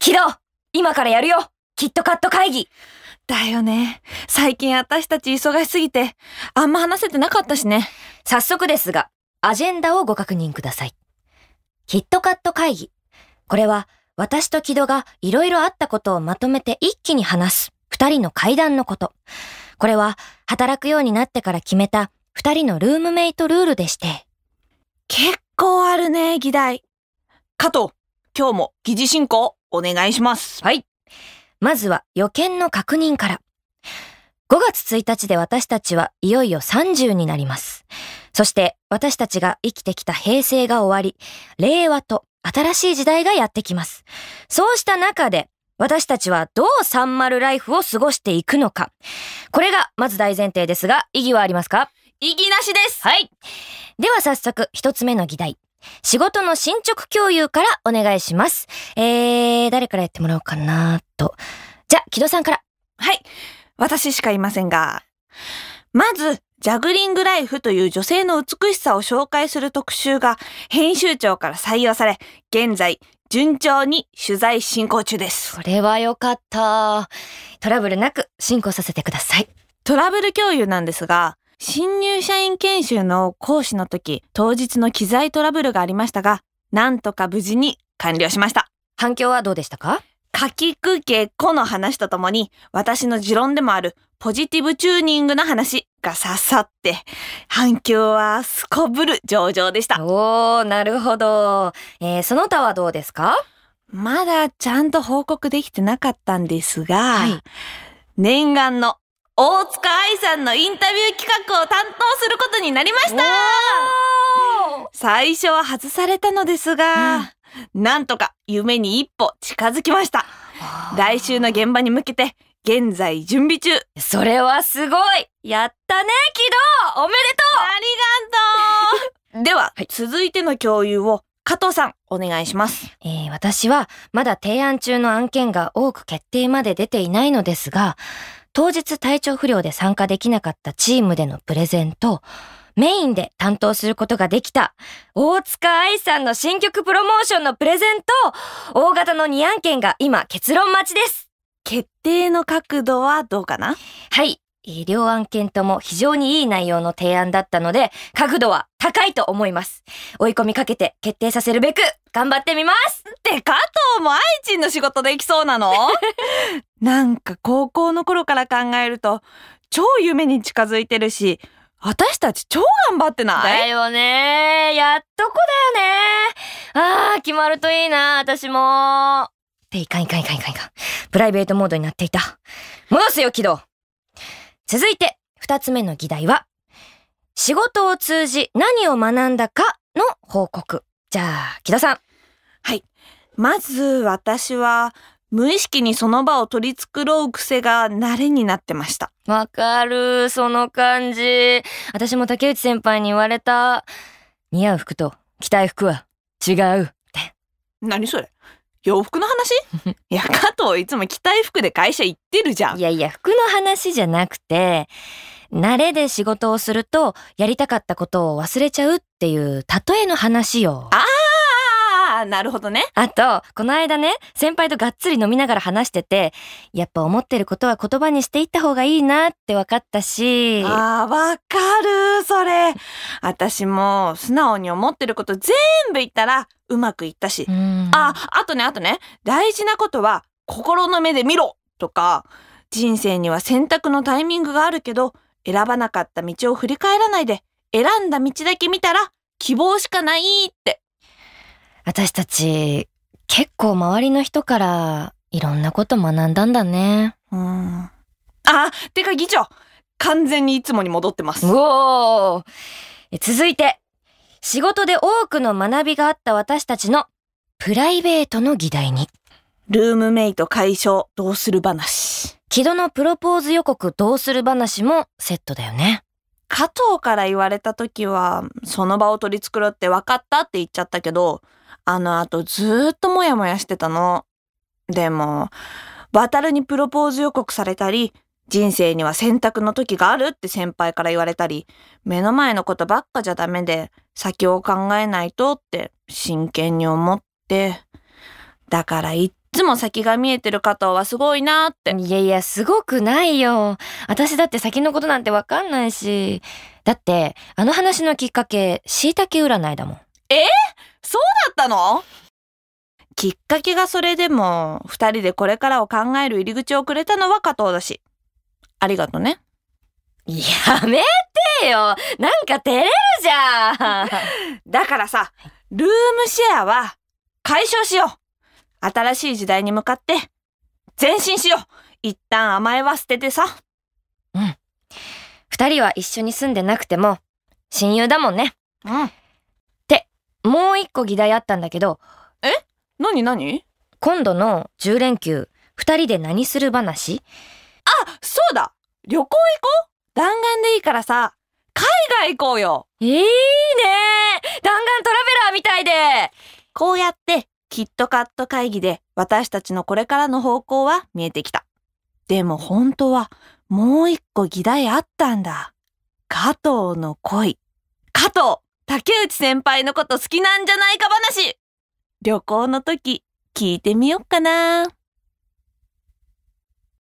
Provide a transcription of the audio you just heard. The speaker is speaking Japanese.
木戸今からやるよキットカット会議だよね。最近私たち忙しすぎて、あんま話せてなかったしね。早速ですが、アジェンダをご確認ください。キットカット会議。これは、私と木戸がいろいろあったことをまとめて一気に話す二人の会談のこと。これは、働くようになってから決めた二人のルームメイトルールでして。結構あるね、議題。加藤、今日も議事進行お願いします。はい。まずは予見の確認から。5月1日で私たちはいよいよ30になります。そして私たちが生きてきた平成が終わり、令和と新しい時代がやってきます。そうした中で私たちはどう30ライフを過ごしていくのか。これがまず大前提ですが、意義はありますか？意義なしです。はい。では早速一つ目の議題。仕事の進捗共有からお願いします。えー、誰からやってもらおうかなと。じゃあ、木戸さんから。はい。私しかいませんが。まず、ジャグリングライフという女性の美しさを紹介する特集が編集長から採用され、現在、順調に取材進行中です。それはよかった。トラブルなく進行させてください。トラブル共有なんですが、新入社員研修の講師の時、当日の機材トラブルがありましたが、なんとか無事に完了しました。反響はどうでしたか？かきくけこの話とともに、私の持論でもあるポジティブチューニングな話が刺さって、反響はすこぶる上々でした。おー、なるほど。えー、その他はどうですか？まだちゃんと報告できてなかったんですが、はい念願の大塚愛さんのインタビュー企画を担当することになりました。最初は外されたのですが、なんとか夢に一歩近づきました。来週の現場に向けて、現在準備中。それはすごい。やったね、木戸おめでありがとう。では、はい。続いての共有を加藤さんお願いします。とうえー、私はまだ提案中の案件が多く決定まで出ていないのですが、当日体調不良で参加できなかったチームでのプレゼンと、メインで担当することができた、大塚愛さんの新曲プロモーションのプレゼント、大型の2案件が今結論待ちです。決定の角度はどうかな？はい。えー両案件とも非常にいい内容の提案だったので、角度は高いと思います。追い込みかけて決定させるべく、頑張ってみますって加藤も愛知の仕事できそうなの？なんか高校の頃から考えると超夢に近づいてるし私たち超頑張ってなだいよねやっとこだよねあー、決まるといいな、私も。っていかんいかんいかんいかんいかん。プライベートモードになっていた。戻すよ、起動。続いて、二つ目の議題は、仕事を通じ何を学んだかの報告。じゃあ、木戸さん。まず私は無意識にその場を取り繕う癖が慣れになってましたわかる、その感じ。私も竹内先輩に言われた。似合う服と着たい服は違うって。何それ？洋服の話？いや加藤いつも着たい服で会社行ってるじゃんいやいや、服の話じゃなくて、慣れで仕事をすると、やりたかったことを忘れちゃうっていう、例えの話よ。ああなるほどね。あと、この間ね、先輩とがっつり飲みながら話してて、やっぱ思ってることは言葉にしていった方がいいなって分かったし、あーわかるそれ。私も素直に思ってること全部言ったらうまくいったし。うん。あ、あとね、あとね、大事なことは、心の目で見ろとか、人生には選択のタイミングがあるけど、選ばなかった道を振り返らないで、選んだ道だけ見たら、希望しかないって。私たち、結構周りの人から、いろんなこと学んだんだね。うん。あ、てか議長、完全にいつもに戻ってます。うおーえ続いて、仕事で多くの学びがあった私たちのプライベートの議題に。ルームメイト解消どうする話。木戸のプロポーズ予告どうする話もセットだよね。加藤から言われた時は、その場を取り繕って分かったって言っちゃったけど、あの後ずっとモヤモヤしてたの。でも、渡るにプロポーズ予告されたり、人生には選択の時があるって先輩から言われたり、目の前のことばっかじゃダメで、先を考えないとって真剣に思って、だからいっつも先が見えてる加藤はすごいなって。いやいや、すごくないよ。私だって先のことなんてわかんないし。だって、あの話のきっかけ、椎茸占いだもん。だったの？きっかけがそれでも、二人でこれからを考える入り口をくれたのは加藤だし。ありがとね。やめてよなんか照れるじゃん だからさ、ルームシェアは解消しよう。新しい時代に向かって前進しよう。一旦甘えは捨ててさ。二人は一緒に住んでなくても、親友だもんね。うん。もう一個議題あったんだけど、なになに今度の10連休、二人で何する話？そうだ。旅行行こう？弾丸でいいからさ、海外行こうよ。いいね。弾丸トラベラーみたいで。こうやって、キットカット会議で私たちのこれからの方向は見えてきた。でも本当はもう一個議題あったんだ。加藤の恋。加藤竹内先輩のこと好きなんじゃないか話旅行の時聞いてみよっかな。